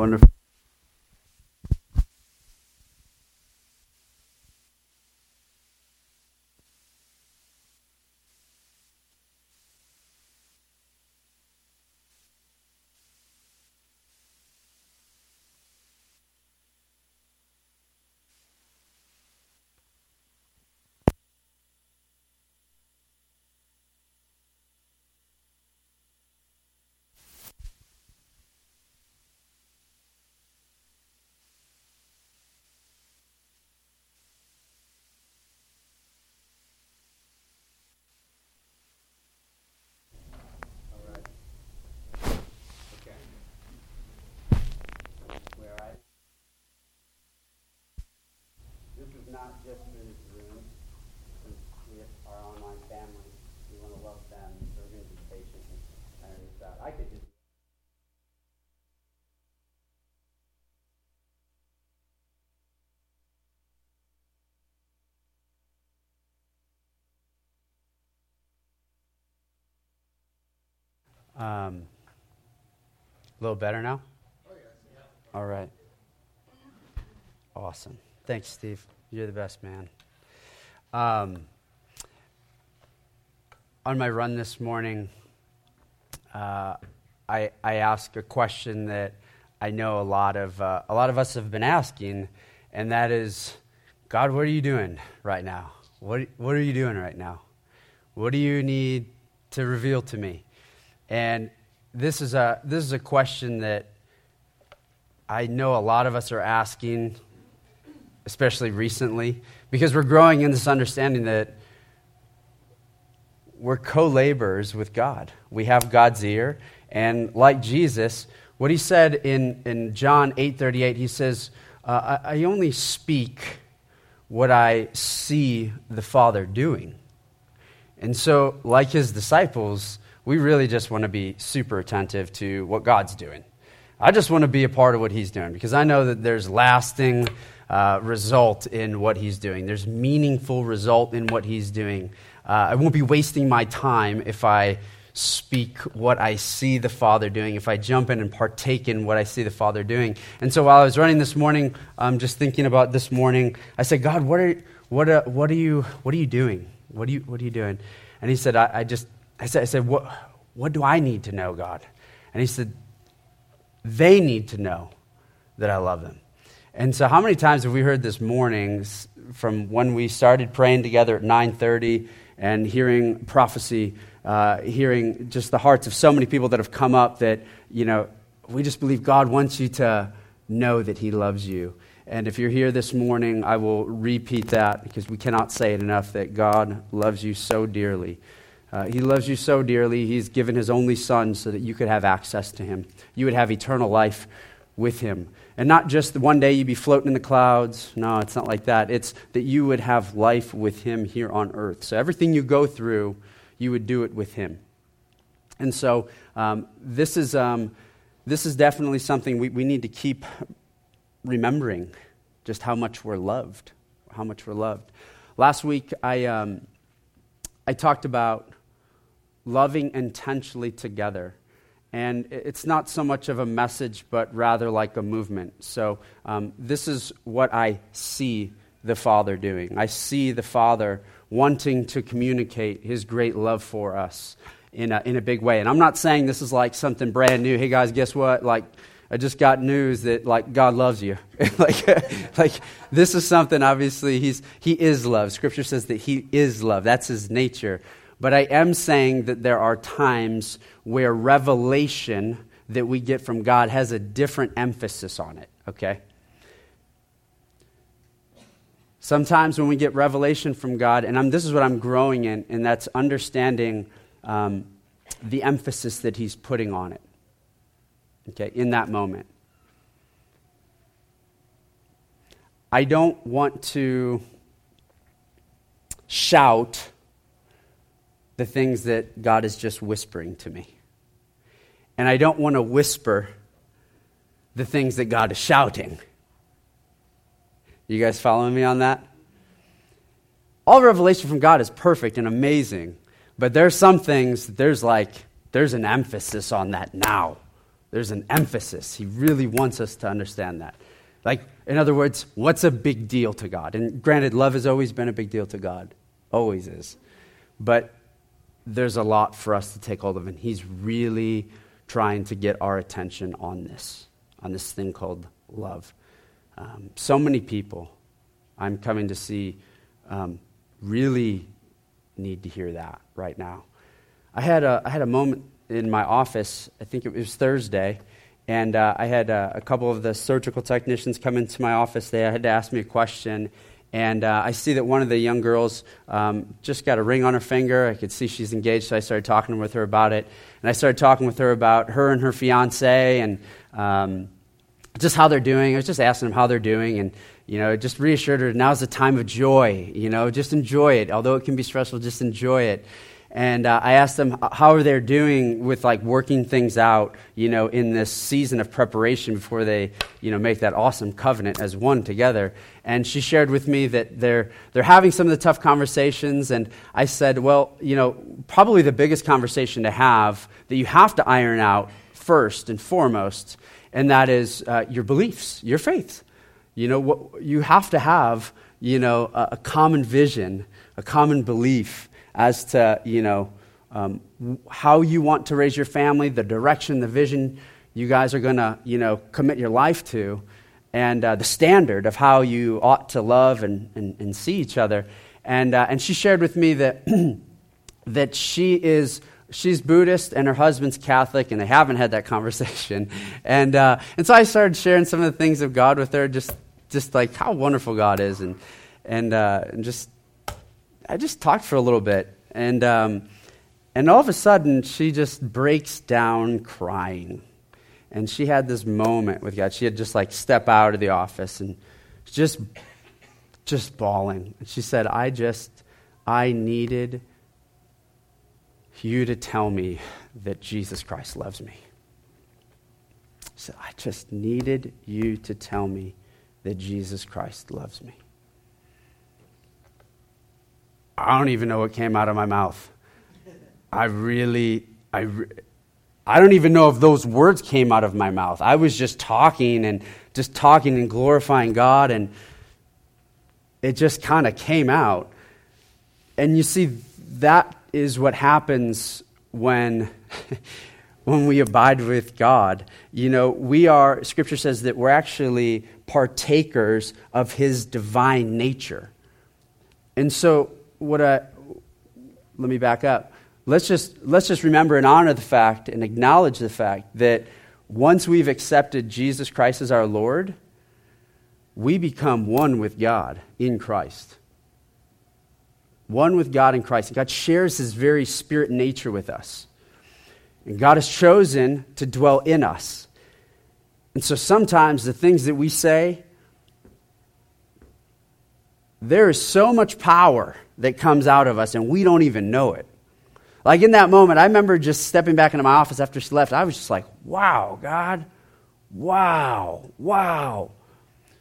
wonderful. not just for this room, since we are online family, we want to love them, so we're going to be patient and iron this out. I could just Um, a little better now? All right. Awesome. Thanks, Steve. You're the best man. Um, on my run this morning, uh, I, I asked a question that I know a lot of uh, a lot of us have been asking, and that is, God, what are you doing right now? What what are you doing right now? What do you need to reveal to me? And this is a this is a question that I know a lot of us are asking especially recently, because we're growing in this understanding that we're co laborers with God. We have God's ear, and like Jesus, what he said in, in John 8:38, he says, uh, I, I only speak what I see the Father doing. And so, like his disciples, we really just want to be super attentive to what God's doing. I just want to be a part of what he's doing because I know that there's lasting uh, result in what he's doing. There's meaningful result in what he's doing. Uh, I won't be wasting my time if I speak what I see the Father doing, if I jump in and partake in what I see the Father doing. And so while I was running this morning, I'm um, just thinking about this morning, I said, God, what are, what are, what are, you, what are you doing? What are you, what are you doing? And he said, I, I just, I said, I said what, what do I need to know, God? And he said, they need to know that I love them. And so how many times have we heard this morning from when we started praying together at 9:30 and hearing prophecy, uh, hearing just the hearts of so many people that have come up that, you know, we just believe God wants you to know that he loves you. And if you're here this morning, I will repeat that because we cannot say it enough that God loves you so dearly. Uh, he loves you so dearly, He's given His only Son so that you could have access to Him. You would have eternal life with Him. And not just one day you'd be floating in the clouds. No, it's not like that. It's that you would have life with Him here on earth. So everything you go through, you would do it with Him. And so um, this, is, um, this is definitely something we, we need to keep remembering just how much we're loved. How much we're loved. Last week, I, um, I talked about loving intentionally together. And it's not so much of a message, but rather like a movement. So, um, this is what I see the Father doing. I see the Father wanting to communicate His great love for us in a, in a big way. And I'm not saying this is like something brand new. Hey, guys, guess what? Like, I just got news that like God loves you. like, like this is something obviously he's he is love. Scripture says that he is love. That's his nature. But I am saying that there are times where revelation that we get from God has a different emphasis on it, okay? Sometimes when we get revelation from God, and I'm, this is what I'm growing in, and that's understanding um, the emphasis that He's putting on it, okay, in that moment. I don't want to shout the things that God is just whispering to me. And I don't want to whisper the things that God is shouting. You guys following me on that? All revelation from God is perfect and amazing, but there's some things, there's like, there's an emphasis on that now. There's an emphasis. He really wants us to understand that. Like, in other words, what's a big deal to God? And granted, love has always been a big deal to God, always is. But there's a lot for us to take hold of, and He's really trying to get our attention on this, on this thing called love. Um, so many people I'm coming to see um, really need to hear that right now. I had a, I had a moment in my office, I think it was Thursday, and uh, I had uh, a couple of the surgical technicians come into my office. They had to ask me a question, and uh, I see that one of the young girls um, just got a ring on her finger. I could see she's engaged, so I started talking with her about it. And I started talking with her about her and her fiance and um, just how they're doing. I was just asking them how they're doing, and you know, just reassured her now's the time of joy. You know, just enjoy it. Although it can be stressful, just enjoy it and uh, I asked them how are they doing with like working things out, you know, in this season of preparation before they, you know, make that awesome covenant as one together. And she shared with me that they're they're having some of the tough conversations, and I said, well, you know, probably the biggest conversation to have that you have to iron out first and foremost, and that is uh, your beliefs, your faith. You know, what, you have to have, you know, a, a common vision, a common belief as to, you know, um, how you want to raise your family, the direction, the vision you guys are going to, you know, commit your life to, and uh, the standard of how you ought to love and, and, and see each other. And, uh, and she shared with me that, that she is she's Buddhist and her husband's Catholic, and they haven't had that conversation. And, uh, and so I started sharing some of the things of God with her, just, just like how wonderful God is, and, and, uh, and just I just talked for a little bit, and, um, and all of a sudden, she just breaks down crying. And she had this moment with God. She had just like step out of the office and just, just bawling. And she said, I just, I needed you to tell me that Jesus Christ loves me. She said, I just needed you to tell me that Jesus Christ loves me. I don't even know what came out of my mouth. I really, I, I don't even know if those words came out of my mouth. I was just talking and just talking and glorifying God, and it just kind of came out. And you see, that is what happens when. when we abide with God. You know, we are, Scripture says that we're actually partakers of His divine nature. And so what I, let me back up. Let's just, let's just remember and honor the fact and acknowledge the fact that once we've accepted Jesus Christ as our Lord, we become one with God in Christ. One with God in Christ. And God shares his very spirit nature with us. And God has chosen to dwell in us. And so sometimes the things that we say, there is so much power that comes out of us, and we don't even know it. Like in that moment, I remember just stepping back into my office after she left. I was just like, wow, God, wow, wow.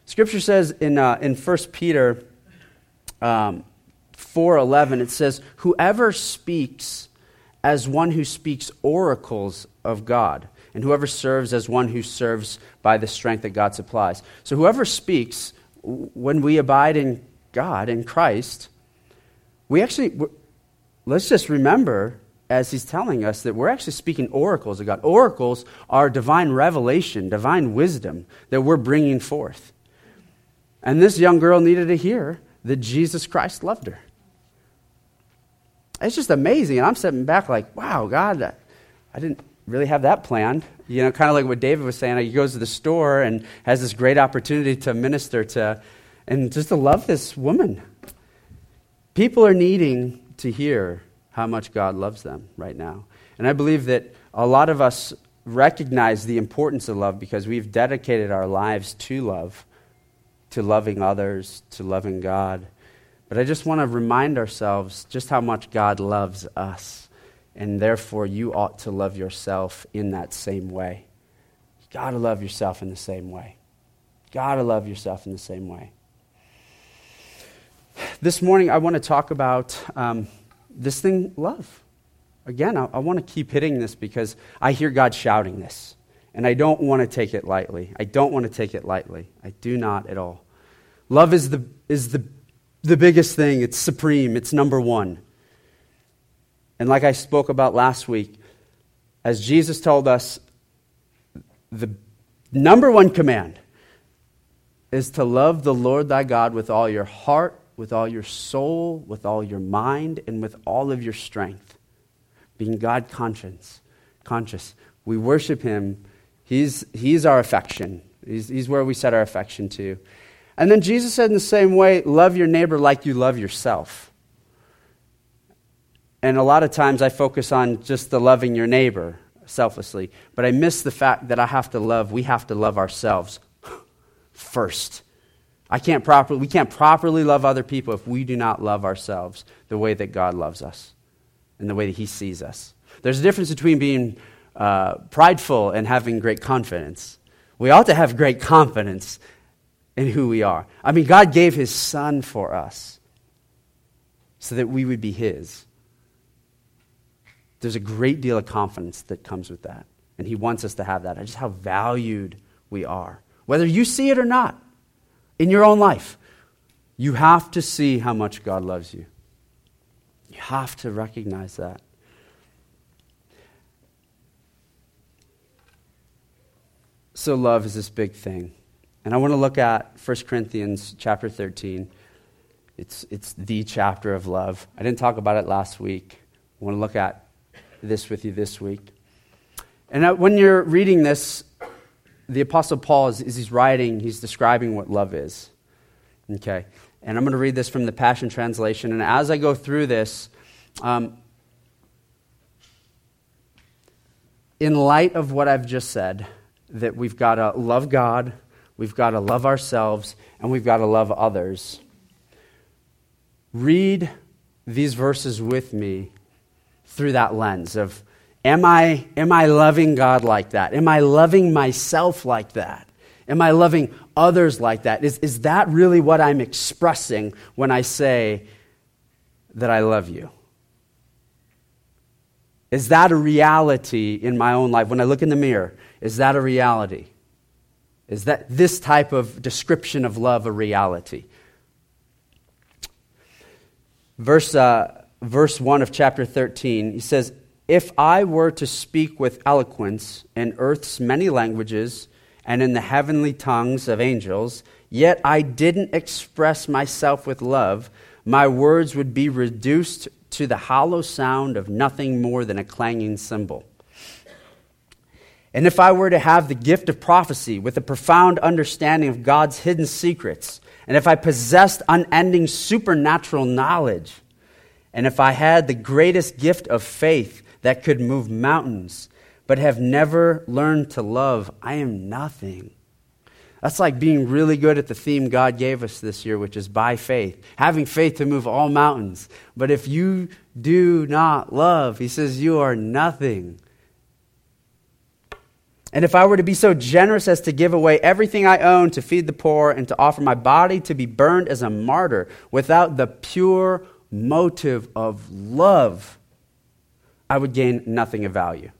Scripture says in, uh, in 1 Peter um, 4.11, it says, whoever speaks as one who speaks oracles of God, and whoever serves as one who serves by the strength that God supplies. So whoever speaks, when we abide in God, in Christ, we actually, let's just remember as he's telling us that we're actually speaking oracles of God. Oracles are divine revelation, divine wisdom that we're bringing forth. And this young girl needed to hear that Jesus Christ loved her. It's just amazing. And I'm sitting back like, wow, God, I didn't really have that planned. You know, kind of like what David was saying. He goes to the store and has this great opportunity to minister to, and just to love this woman. People are needing to hear how much God loves them right now. And I believe that a lot of us recognize the importance of love because we've dedicated our lives to love, to loving others, to loving God. But I just want to remind ourselves just how much God loves us. And therefore, you ought to love yourself in that same way. You got to love yourself in the same way. You Got to love yourself in the same way. This morning, I want to talk about um, this thing, love. Again, I, I want to keep hitting this because I hear God shouting this. And I don't want to take it lightly. I don't want to take it lightly. I do not at all. Love is the, is the, the biggest thing, it's supreme, it's number one. And like I spoke about last week, as Jesus told us, the number one command is to love the Lord thy God with all your heart, with all your soul, with all your mind, and with all of your strength. Being God conscious, conscious. We worship him. He's, he's our affection. He's, he's where we set our affection to. And then Jesus said in the same way, love your neighbor like you love yourself. And a lot of times I focus on just the loving your neighbor selflessly, but I miss the fact that I have to love, we have to love ourselves first. I can't properly, we can't properly love other people if we do not love ourselves the way that God loves us and the way that He sees us. There's a difference between being uh, prideful and having great confidence. We ought to have great confidence in who we are. I mean, God gave His Son for us so that we would be His. There's a great deal of confidence that comes with that. And He wants us to have that. Just how valued we are. Whether you see it or not in your own life, you have to see how much God loves you. You have to recognize that. So, love is this big thing. And I want to look at 1 Corinthians chapter 13. It's, it's the chapter of love. I didn't talk about it last week. I want to look at this with you this week. And when you're reading this, the Apostle Paul, is as he's writing, he's describing what love is. Okay? And I'm going to read this from the Passion Translation. And as I go through this, um, in light of what I've just said, that we've got to love God, we've got to love ourselves, and we've got to love others, read these verses with me through that lens of am I, am I loving God like that? Am I loving myself like that? Am I loving others like that? Is, is that really what I'm expressing when I say that I love you? Is that a reality in my own life? When I look in the mirror, is that a reality? Is that this type of description of love a reality? Verse, uh, verse 1 of chapter 13, he says, If I were to speak with eloquence in earth's many languages and in the heavenly tongues of angels, yet I didn't express myself with love, my words would be reduced to the hollow sound of nothing more than a clanging cymbal. And if I were to have the gift of prophecy with a profound understanding of God's hidden secrets, and if I possessed unending supernatural knowledge, and if I had the greatest gift of faith that could move mountains, but have never learned to love, I am nothing. That's like being really good at the theme God gave us this year, which is by faith, having faith to move all mountains. But if you do not love, he says, you are nothing. And if I were to be so generous as to give away everything I own to feed the poor and to offer my body to be burned as a martyr without the pure motive of love, I would gain nothing of value.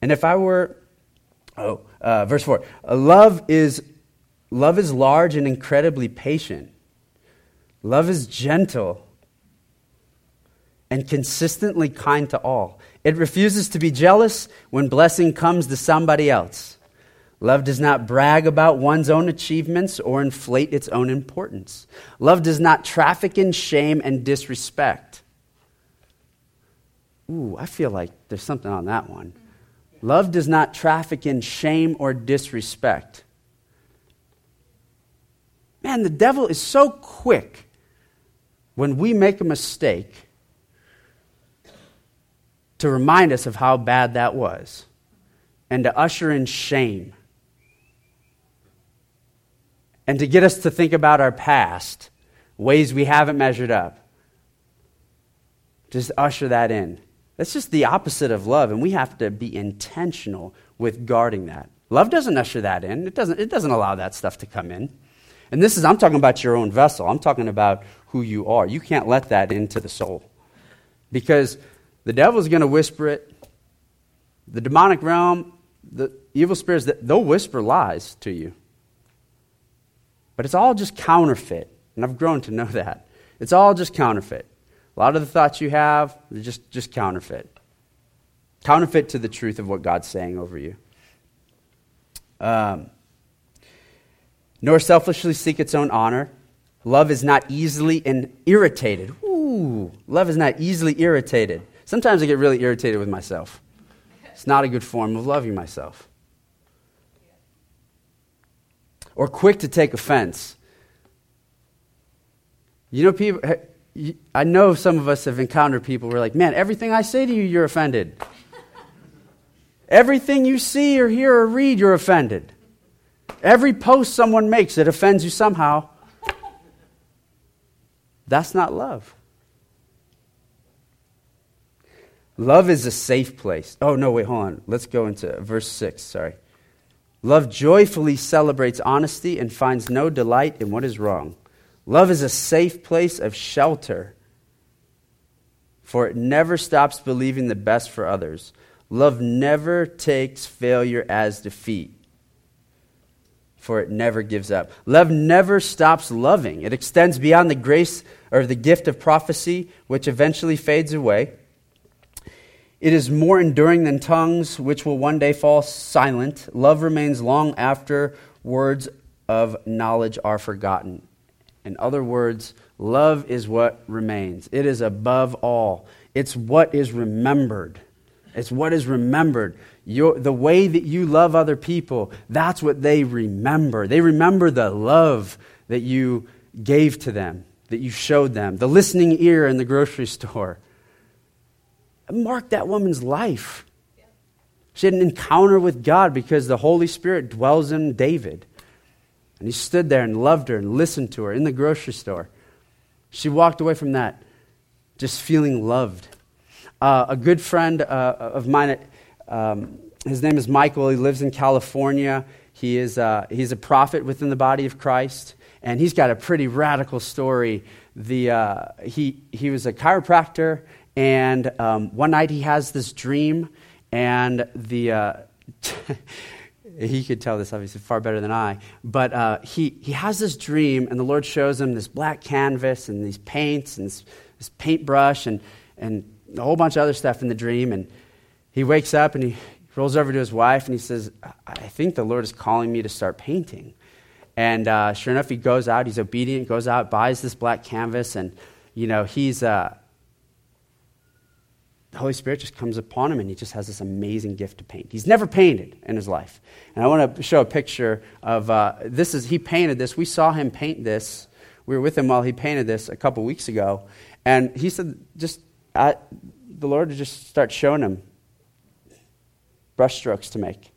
And if I were, oh, uh, verse 4, love is, love is large and incredibly patient. Love is gentle and consistently kind to all. It refuses to be jealous when blessing comes to somebody else. Love does not brag about one's own achievements or inflate its own importance. Love does not traffic in shame and disrespect. Ooh, I feel like there's something on that one. Love does not traffic in shame or disrespect. Man, the devil is so quick when we make a mistake to remind us of how bad that was and to usher in shame and to get us to think about our past, ways we haven't measured up. Just usher that in. That's just the opposite of love, and we have to be intentional with guarding that. Love doesn't usher that in, it doesn't, it doesn't allow that stuff to come in. And this is, I'm talking about your own vessel. I'm talking about who you are. You can't let that into the soul. Because the devil's going to whisper it, The demonic realm, the evil spirits, they'll whisper lies to you. But it's all just counterfeit. And I've grown to know that. It's all just counterfeit. A lot of the thoughts you have, they're just, just counterfeit. Counterfeit to the truth of what God's saying over you. Um, nor selfishly seek its own honor. Love is not easily and irritated. Ooh, love is not easily irritated. Sometimes I get really irritated with myself. It's not a good form of loving myself. Or quick to take offense. You know, people, I know some of us have encountered people who are like, man, everything I say to you, you're offended. Everything you see or hear or read, you're offended. Every post someone makes that offends you somehow, that's not love. Love is a safe place. Oh, no, wait, hold on. Let's go into verse 6. Sorry. Love joyfully celebrates honesty and finds no delight in what is wrong. Love is a safe place of shelter, for it never stops believing the best for others. Love never takes failure as defeat, for it never gives up. Love never stops loving. It extends beyond the grace or the gift of prophecy, which eventually fades away. It is more enduring than tongues, which will one day fall silent. Love remains long after words of knowledge are forgotten. In other words, love is what remains. It is above all, it's what is remembered. It's what is remembered. Your, the way that you love other people, that's what they remember. They remember the love that you gave to them, that you showed them, the listening ear in the grocery store marked that woman's life. She had an encounter with God because the Holy Spirit dwells in David. And he stood there and loved her and listened to her in the grocery store. She walked away from that just feeling loved. Uh, a good friend uh, of mine, um, his name is Michael. He lives in California. He is, uh, he's a prophet within the body of Christ, and he's got a pretty radical story. The, uh, he, he was a chiropractor and um, one night he has this dream, and the. He could tell this obviously far better than I, but uh, he, he has this dream, and the Lord shows him this black canvas and these paints and this, this paintbrush and, and a whole bunch of other stuff in the dream. And he wakes up and he rolls over to his wife and he says, I think the Lord is calling me to start painting. And uh, sure enough, he goes out, he's obedient, goes out, buys this black canvas, and, you know, he's, uh, the Holy Spirit just comes upon him and he just has this amazing gift to paint. He's never painted in his life. And I want to show a picture of uh, this is he painted this. We saw him paint this. We were with him while he painted this a couple weeks ago. And he said, just the Lord just start showing him brushstrokes to make.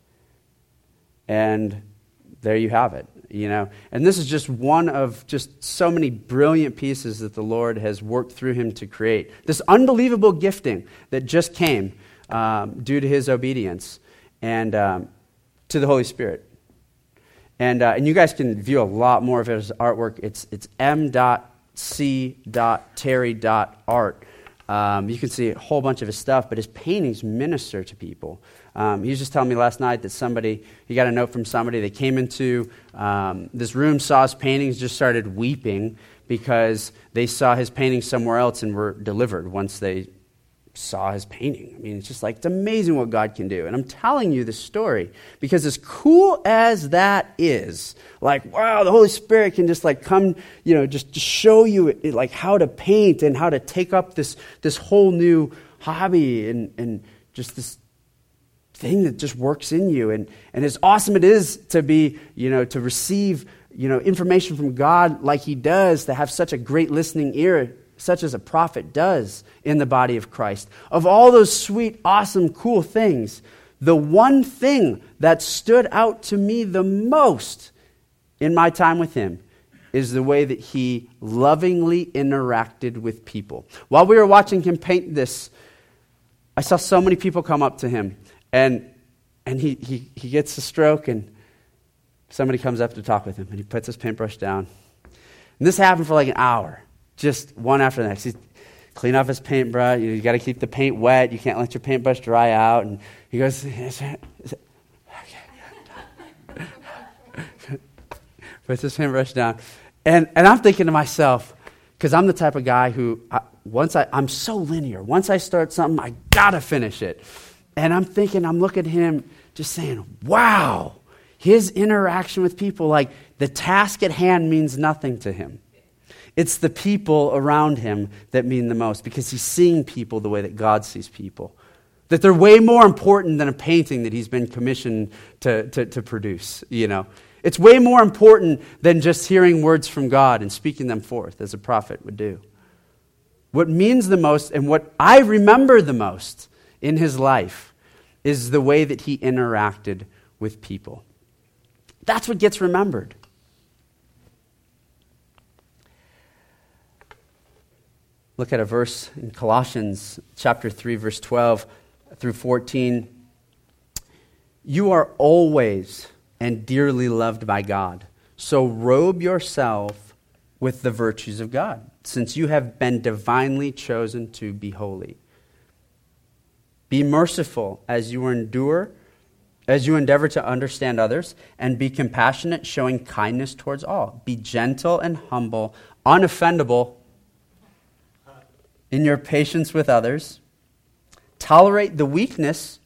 And there you have it you know. And this is just one of just so many brilliant pieces that the Lord has worked through him to create. This unbelievable gifting that just came um, due to his obedience and um, to the Holy Spirit. And, uh, and you guys can view a lot more of his artwork. It's, it's m.c.terry.art. Um, you can see a whole bunch of his stuff, but his paintings minister to people. Um, he was just telling me last night that somebody, he got a note from somebody, they came into um, this room, saw his paintings, just started weeping because they saw his paintings somewhere else and were delivered once they saw his painting. I mean, it's just like, it's amazing what God can do. And I'm telling you this story because as cool as that is, like, wow, the Holy Spirit can just like come, you know, just, just show you like how to paint and how to take up this, this whole new hobby and, and just this thing that just works in you. And, and as awesome it is to be, you know, to receive, you know, information from God like he does, to have such a great listening ear, such as a prophet does in the body of Christ. Of all those sweet, awesome, cool things, the one thing that stood out to me the most in my time with him is the way that he lovingly interacted with people. While we were watching him paint this, I saw so many people come up to him and, and he, he, he gets a stroke, and somebody comes up to talk with him, and he puts his paintbrush down. And this happened for like an hour, just one after the next. He, clean off his paintbrush. You, you got to keep the paint wet. You can't let your paintbrush dry out. And he goes, is it, is it, okay. puts his paintbrush down. And, and I'm thinking to myself, because I'm the type of guy who, I, once I, I'm so linear. Once I start something, I got to finish it. And I'm thinking, I'm looking at him just saying, wow, his interaction with people, like the task at hand means nothing to him. It's the people around him that mean the most because he's seeing people the way that God sees people. That they're way more important than a painting that he's been commissioned to, to, to produce, you know. It's way more important than just hearing words from God and speaking them forth as a prophet would do. What means the most and what I remember the most in his life is the way that he interacted with people. That's what gets remembered. Look at a verse in Colossians chapter 3 verse 12 through 14. You are always and dearly loved by God. So robe yourself with the virtues of God, since you have been divinely chosen to be holy. Be merciful as you endure, as you endeavor to understand others, and be compassionate, showing kindness towards all. Be gentle and humble, unoffendable in your patience with others. Tolerate the weakness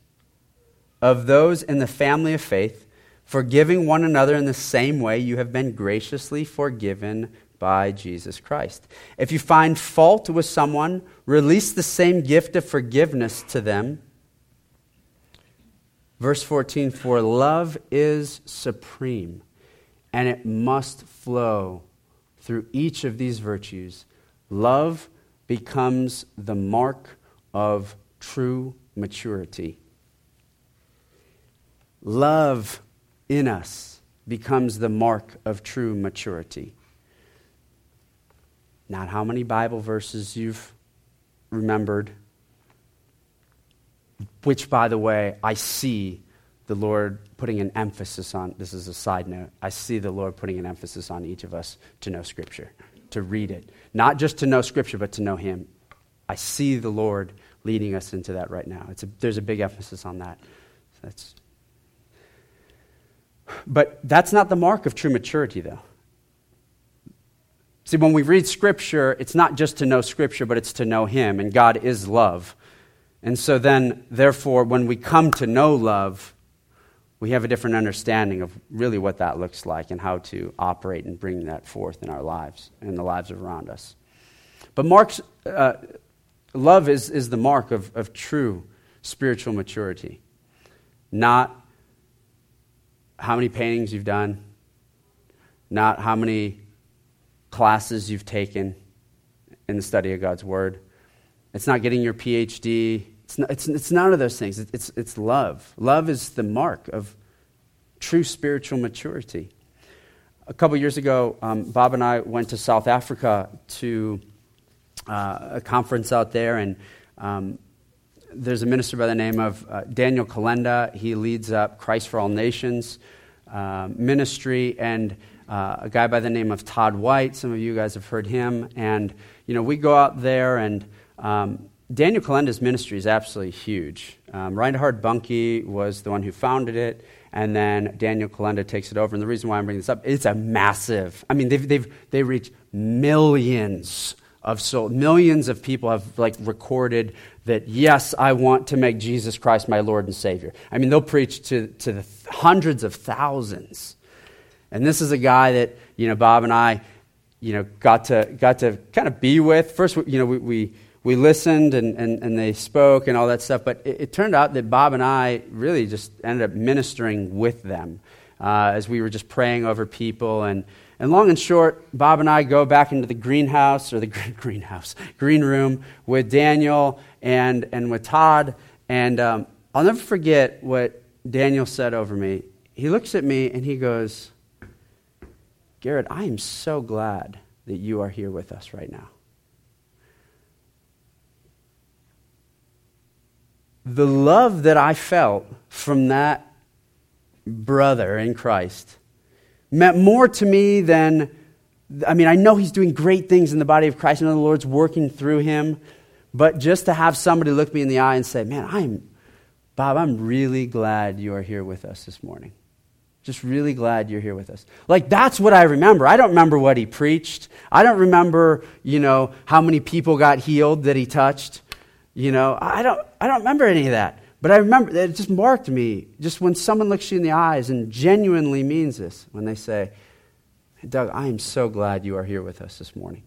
of those in the family of faith, forgiving one another in the same way you have been graciously forgiven by Jesus Christ. If you find fault with someone, release the same gift of forgiveness to them. Verse 14 For love is supreme, and it must flow through each of these virtues. Love becomes the mark of true maturity. Love in us becomes the mark of true maturity not how many Bible verses you've remembered, which, by the way, I see the Lord putting an emphasis on. This is a side note. I see the Lord putting an emphasis on each of us to know Scripture, to read it. Not just to know Scripture, but to know Him. I see the Lord leading us into that right now. A, there's a big emphasis on that. That's, but that's not the mark of true maturity, though. See, when we read Scripture, it's not just to know Scripture, but it's to know Him, and God is love. And so then, therefore, when we come to know love, we have a different understanding of really what that looks like and how to operate and bring that forth in our lives and the lives around us. But Mark's uh, love is, is the mark of, of true spiritual maturity, not how many paintings you've done, not how many classes you've taken in the study of God's Word. It's not getting your PhD. It's, not, it's, it's none of those things. It's, it's love. Love is the mark of true spiritual maturity. A couple years ago, um, Bob and I went to South Africa to uh, a conference out there, and um, there's a minister by the name of uh, Daniel Kolenda. He leads up Christ for All Nations uh, ministry, and uh, a guy by the name of Todd White. Some of you guys have heard him. And, you know, we go out there, and um, Daniel Kolenda's ministry is absolutely huge. Um, Reinhard Bonnke was the one who founded it, and then Daniel Kolenda takes it over. And the reason why I'm bringing this up, it's a massive, I mean, they've, they've, they reach millions of souls. Millions of people have, like, recorded that, yes, I want to make Jesus Christ my Lord and Savior. I mean, they'll preach to, to the hundreds of thousands. And this is a guy that, you know, Bob and I, you know, got to, got to kind of be with. First, you know, we, we, we listened and, and, and they spoke and all that stuff, but it, it, turned out that Bob and I really just ended up ministering with them uh, as we were just praying over people. And, and long and short, Bob and I go back into the greenhouse, or the greenhouse, green room with Daniel and, and with Todd. And um, I'll never forget what Daniel said over me. He looks at me and he goes, Garrett, I am so glad that you are here with us right now. The love that I felt from that brother in Christ meant more to me than I mean, I know he's doing great things in the body of Christ. I know the Lord's working through him. But just to have somebody look me in the eye and say, Man, I'm, Bob, I'm really glad you are here with us this morning. Just really glad you're here with us. Like, that's what I remember. I don't remember what he preached. I don't remember, you know, how many people got healed that he touched. You know, I don't, I don't remember any of that. But I remember that it just marked me just when someone looks you in the eyes and genuinely means this, when they say, Doug, I am so glad you are here with us this morning.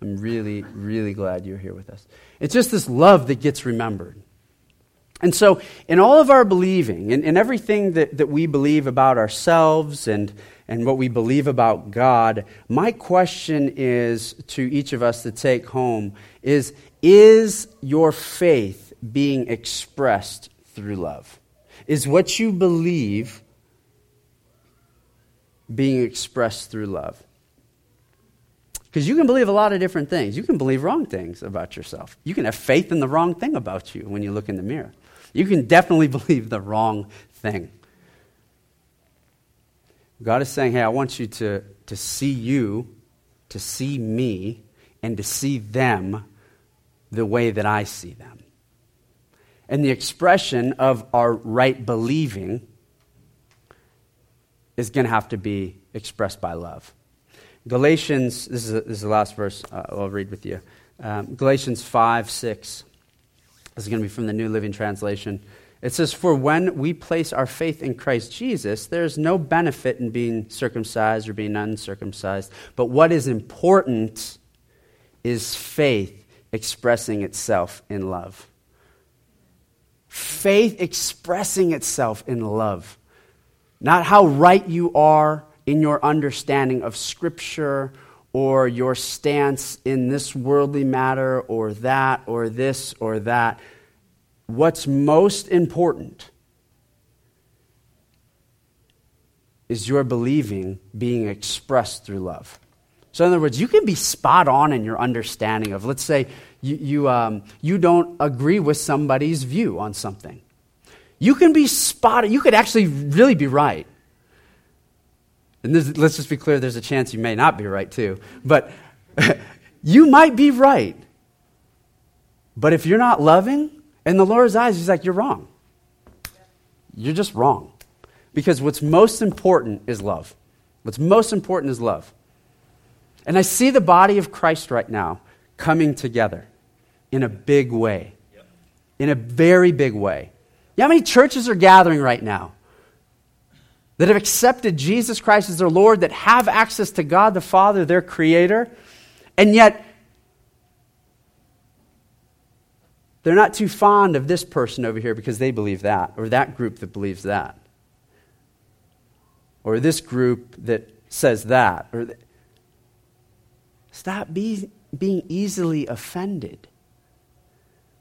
I'm really, really glad you're here with us. It's just this love that gets remembered. And so, in all of our believing, in, in everything that, that we believe about ourselves and, and what we believe about God, my question is to each of us to take home is Is your faith being expressed through love? Is what you believe being expressed through love? Because you can believe a lot of different things. You can believe wrong things about yourself. You can have faith in the wrong thing about you when you look in the mirror. You can definitely believe the wrong thing. God is saying, hey, I want you to, to see you, to see me, and to see them the way that I see them. And the expression of our right believing is going to have to be expressed by love. Galatians, this is, a, this is the last verse uh, I'll read with you. Um, Galatians 5 6. This is going to be from the New Living Translation. It says, For when we place our faith in Christ Jesus, there is no benefit in being circumcised or being uncircumcised. But what is important is faith expressing itself in love. Faith expressing itself in love. Not how right you are in your understanding of Scripture or your stance in this worldly matter or that or this or that. What's most important is your believing being expressed through love. So, in other words, you can be spot on in your understanding of, let's say, you, you, um, you don't agree with somebody's view on something. You can be spot you could actually really be right. And this, let's just be clear there's a chance you may not be right too. But you might be right. But if you're not loving, in the Lord's eyes, He's like, you're wrong. You're just wrong. Because what's most important is love. What's most important is love. And I see the body of Christ right now coming together in a big way. In a very big way. You know how many churches are gathering right now? that have accepted Jesus Christ as their Lord, that have access to God the Father, their Creator, and yet they're not too fond of this person over here because they believe that, or that group that believes that, or this group that says that. Or th- Stop be, being easily offended.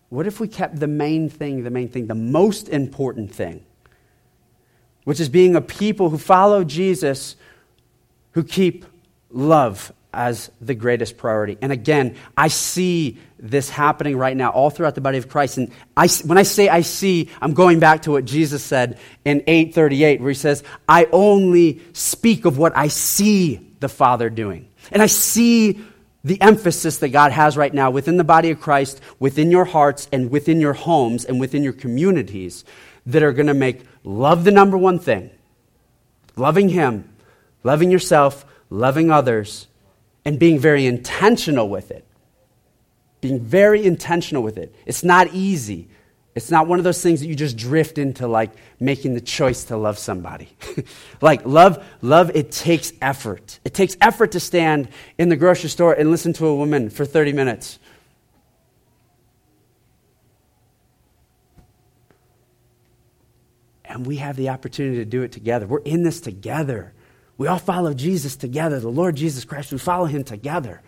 What if we kept the main thing, the main thing, the most important thing? which is being a people who follow Jesus, who keep love as the greatest priority. And again, I see this happening right now all throughout the body of Christ. And I, when I say I see, I'm going back to what Jesus said in 838, where he says, I only speak of what I see the Father doing. And I see the emphasis that God has right now within the body of Christ, within your hearts, and within your homes, and within your communities that are going to make love the number one thing loving Him, loving yourself, loving others, and being very intentional with it. Being very intentional with it. It's not easy. It's not one of those things that you just drift into like making the choice to love somebody. like love, love, it takes effort. It takes effort to stand in the grocery store and listen to a woman for 30 minutes And we have the opportunity to do it together. We're in this together. We all follow Jesus together, the Lord Jesus Christ. We follow him together.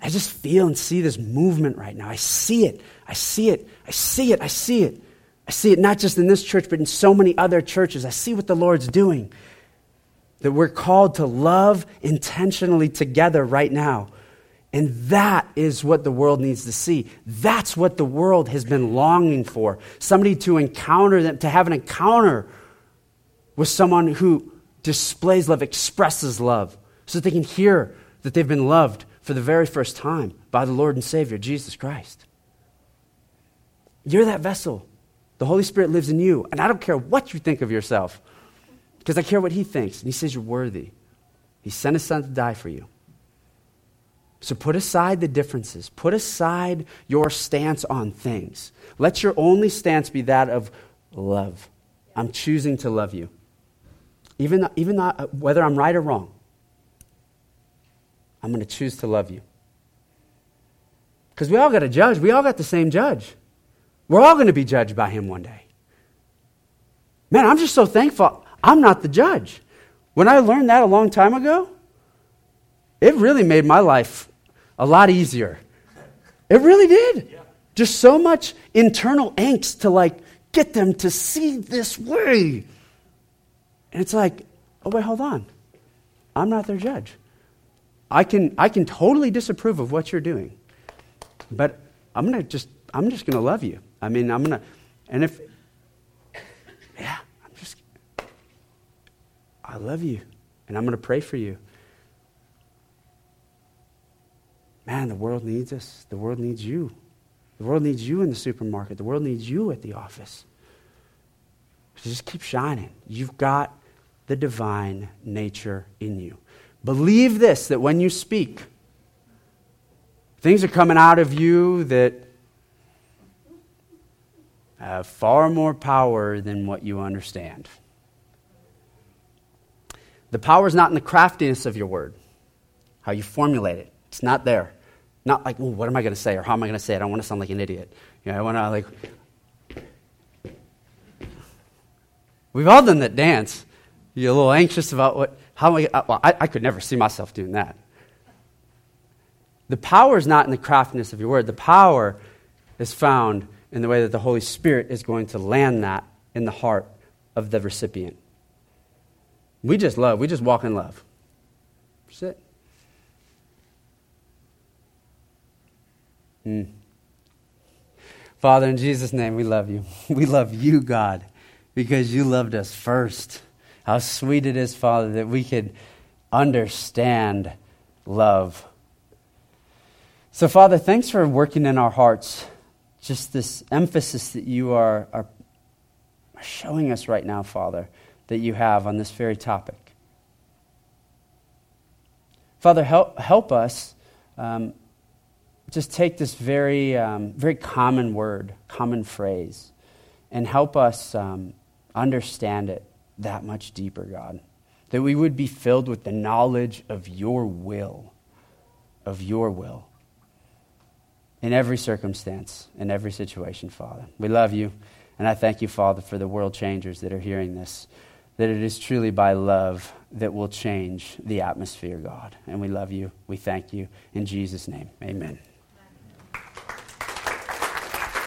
I just feel and see this movement right now. I see it. I see it. I see it. I see it. I see it not just in this church, but in so many other churches. I see what the Lord's doing. That we're called to love intentionally together right now. And that is what the world needs to see. That's what the world has been longing for. Somebody to encounter them, to have an encounter with someone who displays love, expresses love, so that they can hear that they've been loved for the very first time by the Lord and Savior, Jesus Christ. You're that vessel. The Holy Spirit lives in you. And I don't care what you think of yourself, because I care what He thinks. And He says you're worthy. He sent His Son to die for you. So put aside the differences, put aside your stance on things. Let your only stance be that of love. I'm choosing to love you. Even, even not, uh, whether I'm right or wrong, I'm going to choose to love you. Because we all got a judge. We all got the same judge. We're all going to be judged by him one day. Man, I'm just so thankful I'm not the judge. When I learned that a long time ago, it really made my life a lot easier. It really did. Yeah. Just so much internal angst to like get them to see this way. And it's like, oh, wait, hold on. I'm not their judge. I can, I can totally disapprove of what you're doing, but I'm going to just, I'm just going to love you. I mean, I'm going to, and if, yeah, I'm just, I love you, and I'm going to pray for you. Man, the world needs us. The world needs you. The world needs you in the supermarket. The world needs you at the office. So just keep shining. You've got the divine nature in you. Believe this that when you speak, things are coming out of you that have far more power than what you understand. The power is not in the craftiness of your word, how you formulate it. It's not there. Not like, what am I going to say or how am I going to say it? I don't want to sound like an idiot. You know, I want to like. We've all done that dance. You're a little anxious about what, how I, well, I, I could never see myself doing that. The power is not in the craftiness of your word. The power is found in the way that the Holy Spirit is going to land that in the heart of the recipient. We just love, we just walk in love. That's it. Mm. Father, in Jesus' name, we love you. We love you, God, because you loved us first. How sweet it is, Father, that we could understand love. So, Father, thanks for working in our hearts just this emphasis that you are, are showing us right now, Father, that you have on this very topic. Father, help, help us um, just take this very, um, very common word, common phrase, and help us um, understand it that much deeper, God. That we would be filled with the knowledge of your will, of your will, in every circumstance, in every situation, Father. We love you, and I thank you, Father, for the world changers that are hearing this, that it is truly by love that will change the atmosphere, God. And we love you. We thank you. In Jesus' name, amen.